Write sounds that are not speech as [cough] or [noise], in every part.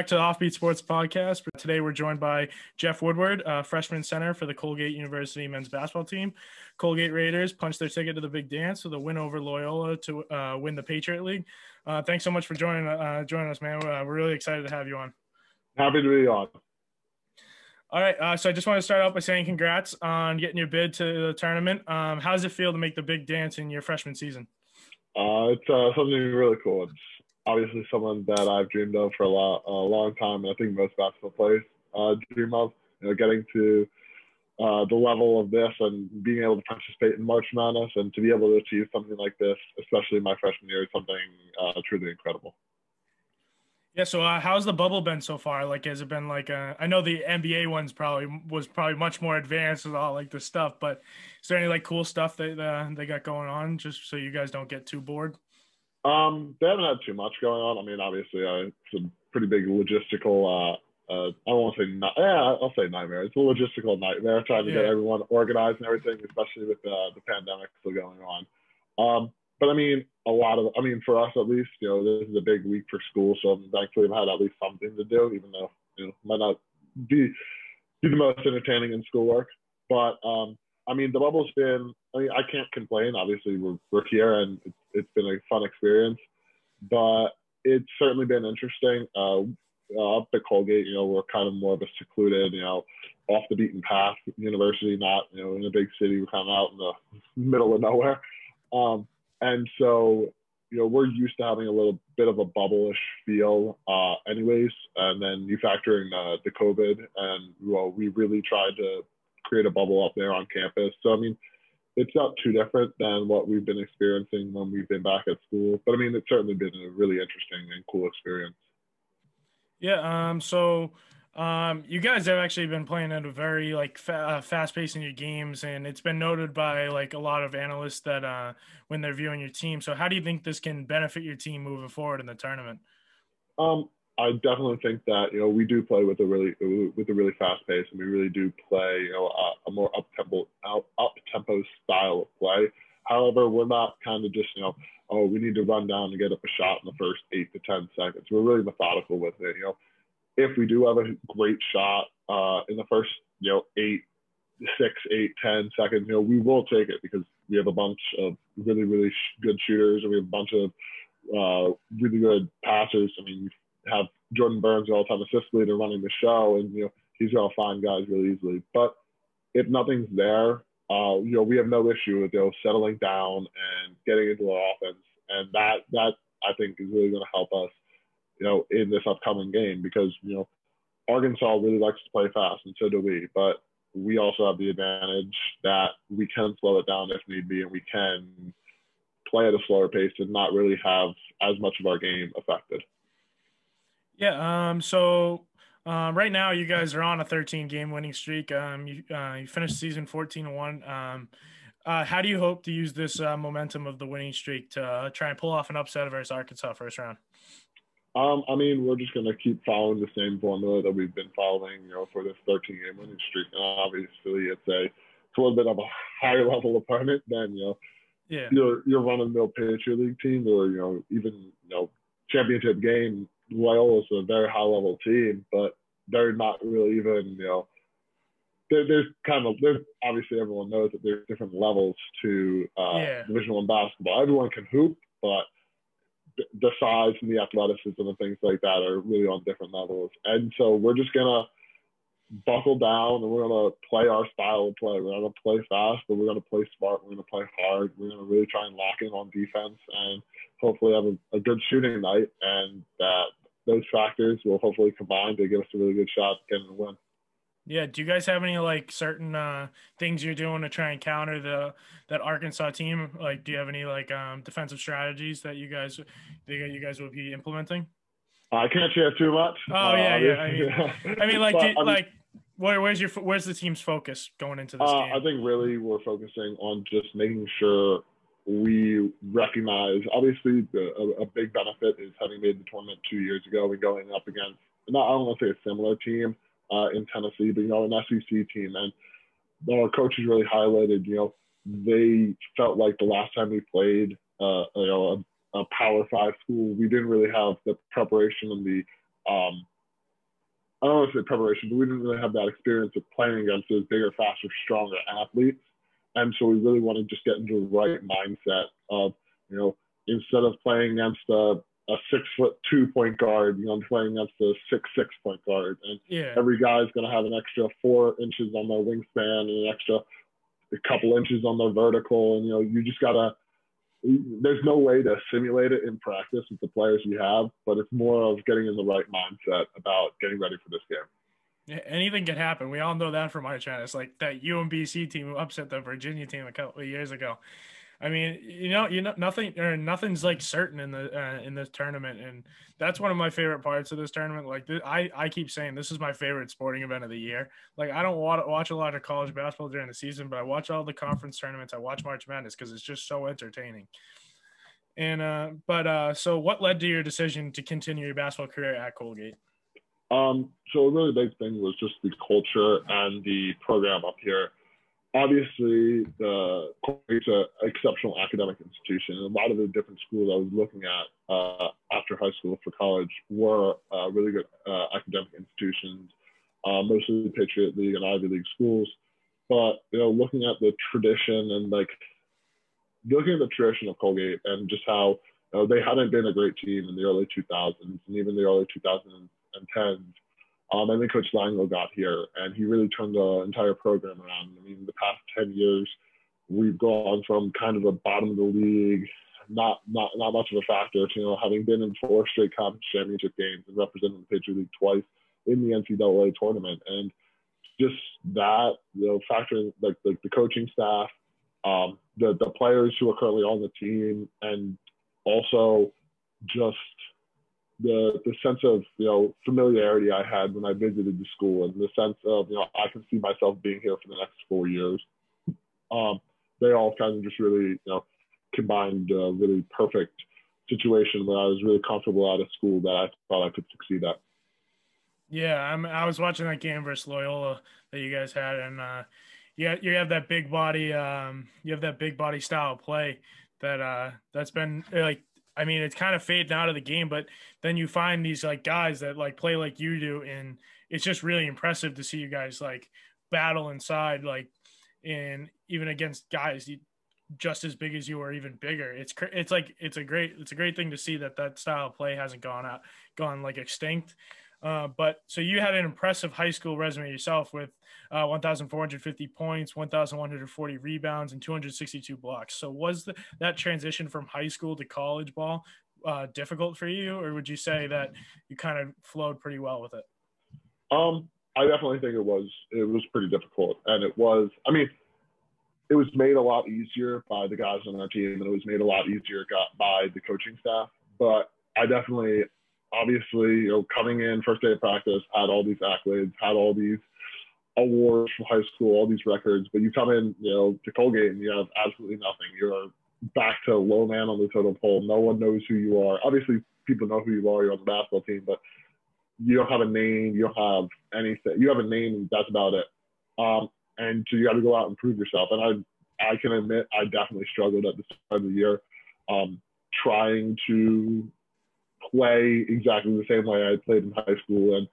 back to the Offbeat Sports Podcast. Today we're joined by Jeff Woodward, uh, freshman center for the Colgate University men's basketball team. Colgate Raiders punched their ticket to the big dance with a win over Loyola to uh, win the Patriot League. Uh, thanks so much for joining uh, joining us, man. Uh, we're really excited to have you on. Happy to be on. All right, uh, so I just want to start out by saying congrats on getting your bid to the tournament. Um, how does it feel to make the big dance in your freshman season? it's something really cool. It's obviously someone that I've dreamed of for a, lot, a long time, and I think most basketball players uh, dream of. You know, getting to uh, the level of this and being able to participate in March Madness and to be able to achieve something like this, especially my freshman year, is something uh, truly incredible. Yeah. So, uh, how's the bubble been so far? Like, has it been like uh, I know the NBA ones probably was probably much more advanced with all like the stuff, but is there any like cool stuff that uh, they got going on just so you guys don't get too bored? Um, they haven't had too much going on. I mean, obviously, uh, it's a pretty big logistical. Uh, uh, I to say not, yeah, I'll say nightmare. It's a logistical nightmare trying to yeah. get everyone organized and everything, especially with uh, the pandemic still going on. Um, but I mean, a lot of, I mean, for us at least, you know, this is a big week for school, so thankfully I've had at least something to do, even though you know might not be be the most entertaining in schoolwork. But um, I mean, the bubble's been. I mean, I can't complain. Obviously, we're we're here, and it's, it's been a fun experience. But it's certainly been interesting. Uh, uh, up at Colgate, you know, we're kind of more of a secluded, you know, off the beaten path university, not you know in a big city. We're kind of out in the middle of nowhere, um, and so you know we're used to having a little bit of a bubble-ish feel, uh, anyways. And then you factor in uh, the COVID, and well, we really tried to create a bubble up there on campus. So, I mean, it's not too different than what we've been experiencing when we've been back at school. But I mean, it's certainly been a really interesting and cool experience. Yeah. Um. So, um, you guys have actually been playing at a very like fa- uh, fast pace in your games, and it's been noted by like a lot of analysts that uh, when they're viewing your team. So, how do you think this can benefit your team moving forward in the tournament? Um, I definitely think that you know we do play with a really with a really fast pace, and we really do play you know a, a more up tempo up tempo style of play. However, we're not kind of just you know oh we need to run down and get up a shot in the first eight to ten seconds. We're really methodical with it. You know, if we do have a great shot uh, in the first you know eight, six, eight, ten seconds, you know we will take it because we have a bunch of really really good shooters and we have a bunch of uh, really good passers. I mean, have Jordan Burns, the all-time assist leader, running the show, and you know he's gonna find guys really easily. But if nothing's there, uh, you know we have no issue with you know settling down and getting into our offense, and that that I think is really gonna help us, you know, in this upcoming game because you know Arkansas really likes to play fast, and so do we. But we also have the advantage that we can slow it down if need be, and we can play at a slower pace and not really have as much of our game affected. Yeah. Um. So um, right now, you guys are on a 13 game winning streak. Um, you, uh, you finished season 14 and one. Um, uh, how do you hope to use this uh, momentum of the winning streak to uh, try and pull off an upset versus Arkansas first round? Um, I mean, we're just going to keep following the same formula that we've been following, you know, for this 13 game winning streak. And obviously, it's a, it's a little bit of a higher [laughs] level opponent than, you know, yeah. your, your run of the mill Patriot League team or, you know, even, you know, championship game Loyola is a very high level team, but they're not really even, you know, there's kind of, there's obviously everyone knows that there's different levels to uh, yeah. Division One basketball. Everyone can hoop, but the size and the athleticism and things like that are really on different levels. And so we're just gonna buckle down and we're gonna play our style of play. We're gonna play fast, but we're gonna play smart. We're gonna play hard. We're gonna really try and lock in on defense and hopefully have a, a good shooting night. And that those factors will hopefully combine to give us a really good shot at getting the win. Yeah. Do you guys have any like certain uh, things you're doing to try and counter the that Arkansas team? Like, do you have any like um, defensive strategies that you guys that you guys will be implementing? I can't share too much. Oh uh, yeah, yeah. I mean, I mean like, [laughs] but, do, I mean, like, where, where's your where's the team's focus going into this uh, game? I think really we're focusing on just making sure we recognize obviously the, a, a, big benefit is having made the tournament two years ago and going up against not I don't want to say a similar team uh, in Tennessee, but you know an SEC team, and our coaches really highlighted you know they felt like the last time we played uh, you know a, a, Power Five school, we didn't really have the preparation and the um, I don't want to say preparation, but we didn't really have that experience of playing against those bigger, faster, stronger athletes. And so we really want to just get into the right mindset of, you know, instead of playing against a, a six foot two point guard, you know, I'm playing against a six six point guard. And Yeah. every guy's going to have an extra four inches on their wingspan and an extra a couple inches on their vertical. And, you know, you just got to, there's no way to simulate it in practice with the players you have, but it's more of getting in the right mindset about getting ready for this game. Anything can happen. We all know that from March Madness, like that UMBC team who upset the Virginia team a couple of years ago. I mean, you know, you know, nothing or nothing's like certain in the uh, in this tournament, and that's one of my favorite parts of this tournament. Like, th- I I keep saying this is my favorite sporting event of the year. Like, I don't wa- watch a lot of college basketball during the season, but I watch all the conference tournaments. I watch March Madness because it's just so entertaining. And uh, but uh, so what led to your decision to continue your basketball career at Colgate? Um, so a really big thing was just the culture and the program up here. Obviously, the Colgate's an exceptional academic institution. A lot of the different schools I was looking at uh, after high school for college were uh, really good uh, academic institutions, uh, mostly Patriot League and Ivy League schools. But you know, looking at the tradition and like looking at the tradition of Colgate and just how you know, they hadn't been a great team in the early 2000s and even the early 2010s. Um, and then Coach Langel got here, and he really turned the entire program around. I mean, the past 10 years, we've gone from kind of the bottom of the league, not not not much of a factor, to you know having been in four straight conference championship games and representing the Patriot League twice in the NCAA tournament, and just that you know factoring like the, the coaching staff, um, the the players who are currently on the team, and also just the the sense of you know familiarity I had when I visited the school, and the sense of you know I can see myself being here for the next four years. Um, they all kind of just really you know combined a really perfect situation where I was really comfortable out of school that I thought I could succeed at. Yeah, I'm, I was watching that game versus Loyola that you guys had, and uh, yeah, you have that big body, um, you have that big body style play that uh, that's been like, I mean, it's kind of fading out of the game, but then you find these like guys that like play like you do, and it's just really impressive to see you guys like battle inside, like, and even against guys you, just as big as you or even bigger. It's it's like it's a great it's a great thing to see that that style of play hasn't gone out gone like extinct. Uh, but so you had an impressive high school resume yourself with uh, 1,450 points, 1,140 rebounds, and 262 blocks. So was the, that transition from high school to college ball uh, difficult for you, or would you say that you kind of flowed pretty well with it? Um, I definitely think it was it was pretty difficult, and it was. I mean, it was made a lot easier by the guys on our team, and it was made a lot easier by the coaching staff. But I definitely, obviously, you know, coming in first day of practice, had all these accolades, had all these awards from high school, all these records. But you come in, you know, to Colgate, and you have absolutely nothing. You're back to low man on the totem pole. No one knows who you are. Obviously, people know who you are. You're on the basketball team, but you don't have a name. You don't have anything. You have a name, and that's about it. Um, and so you got to go out and prove yourself. And I, I can admit, I definitely struggled at the start of the year, um, trying to play exactly the same way I played in high school and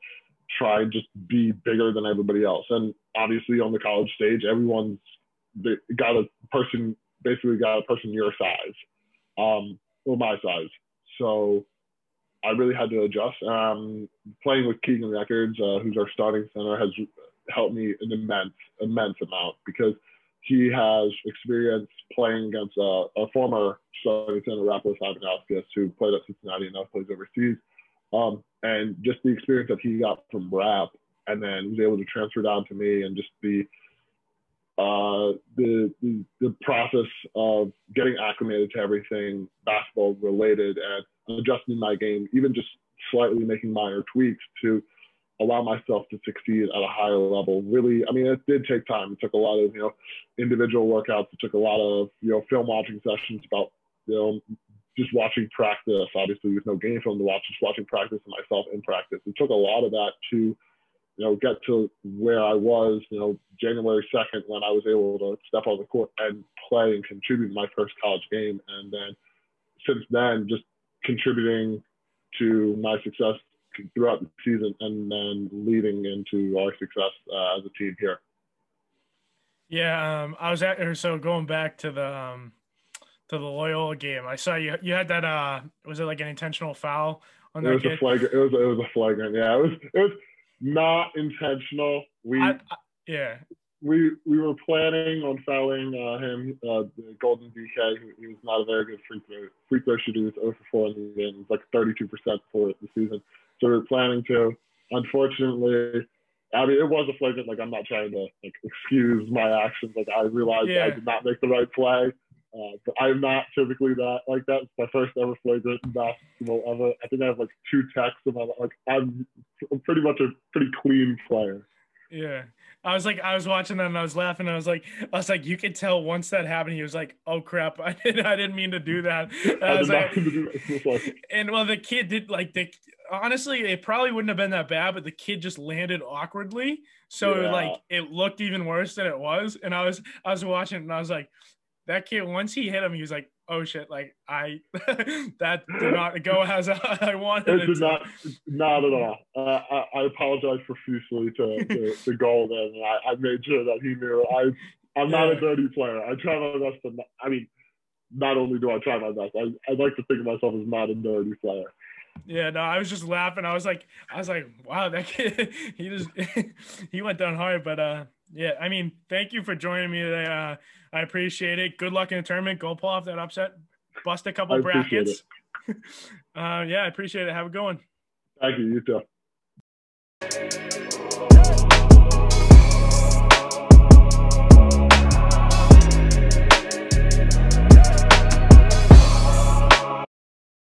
try and just be bigger than everybody else. And obviously, on the college stage, everyone's got a person, basically got a person your size, um, or my size. So I really had to adjust. Um, playing with Keegan Records, uh, who's our starting center, has helped me an immense, immense amount because he has experience playing against uh, a former center, Rapolas Ivanauskas, who played at Cincinnati and now plays overseas. Um, and just the experience that he got from Rap and then was able to transfer down to me and just the uh, the, the, the process of getting acclimated to everything basketball related and adjusting my game, even just slightly making minor tweaks to allow myself to succeed at a higher level. Really, I mean, it did take time. It took a lot of you know individual workouts. It took a lot of you know film watching sessions about you know just watching practice. Obviously, there's no game film to watch. Just watching practice and myself in practice. It took a lot of that to you know, get to where I was, you know, January 2nd when I was able to step on the court and play and contribute my first college game. And then since then, just contributing to my success throughout the season and then leading into our success uh, as a team here. Yeah, um, I was at or so going back to the um, to the Loyola game. I saw you you had that uh was it like an intentional foul on it that was kid? a flagrant it was it was a flagrant yeah it was it was not intentional we I, I, yeah. we we were planning on fouling uh, him uh, the Golden Dike he, he was not a very good free throw free throw shooter he was 0 for 4 in the game like 32 percent for the season so we were planning to unfortunately I mean, it was a flagrant. Like, I'm not trying to like excuse my actions. Like, I realized Yeah. I did not make the right play. Uh, but I'm not typically that like that. It's my first ever flagrant in basketball ever. I think I have like two techs my like. I'm pretty much a pretty clean player. Yeah. I was like, I was watching that and I was laughing. I was like, I was like, you could tell once that happened. He was like, "Oh crap, [laughs] I didn't, I didn't mean to do that." And I I was did like, not mean to do that. It was [laughs] like, and well, the kid did like the. Honestly, it probably wouldn't have been that bad, but the kid just landed awkwardly, so Yeah. like it looked even worse than it was. And I was, I was watching, and I was like, that kid. Once he hit him, he was like, "Oh shit!" Like I, [laughs] that did not go as [laughs] I wanted It did to. not, not at all. Uh, I, I apologize profusely to, to, to Golden. I, I made sure that he knew I, I'm not Yeah. a dirty player. I try my best to, not, I mean, not only do I try my best, I, I like to think of myself as not a dirty player. Yeah, no, I was just laughing. I was like, I was like, wow, that kid, [laughs] he just, he went down hard. But uh, yeah, I mean, thank you for joining me today. Uh, I appreciate it. Good luck in the tournament. Go pull off that upset. Bust a couple brackets. [laughs] uh, yeah, I appreciate it. Have a good one. Thank you. You too.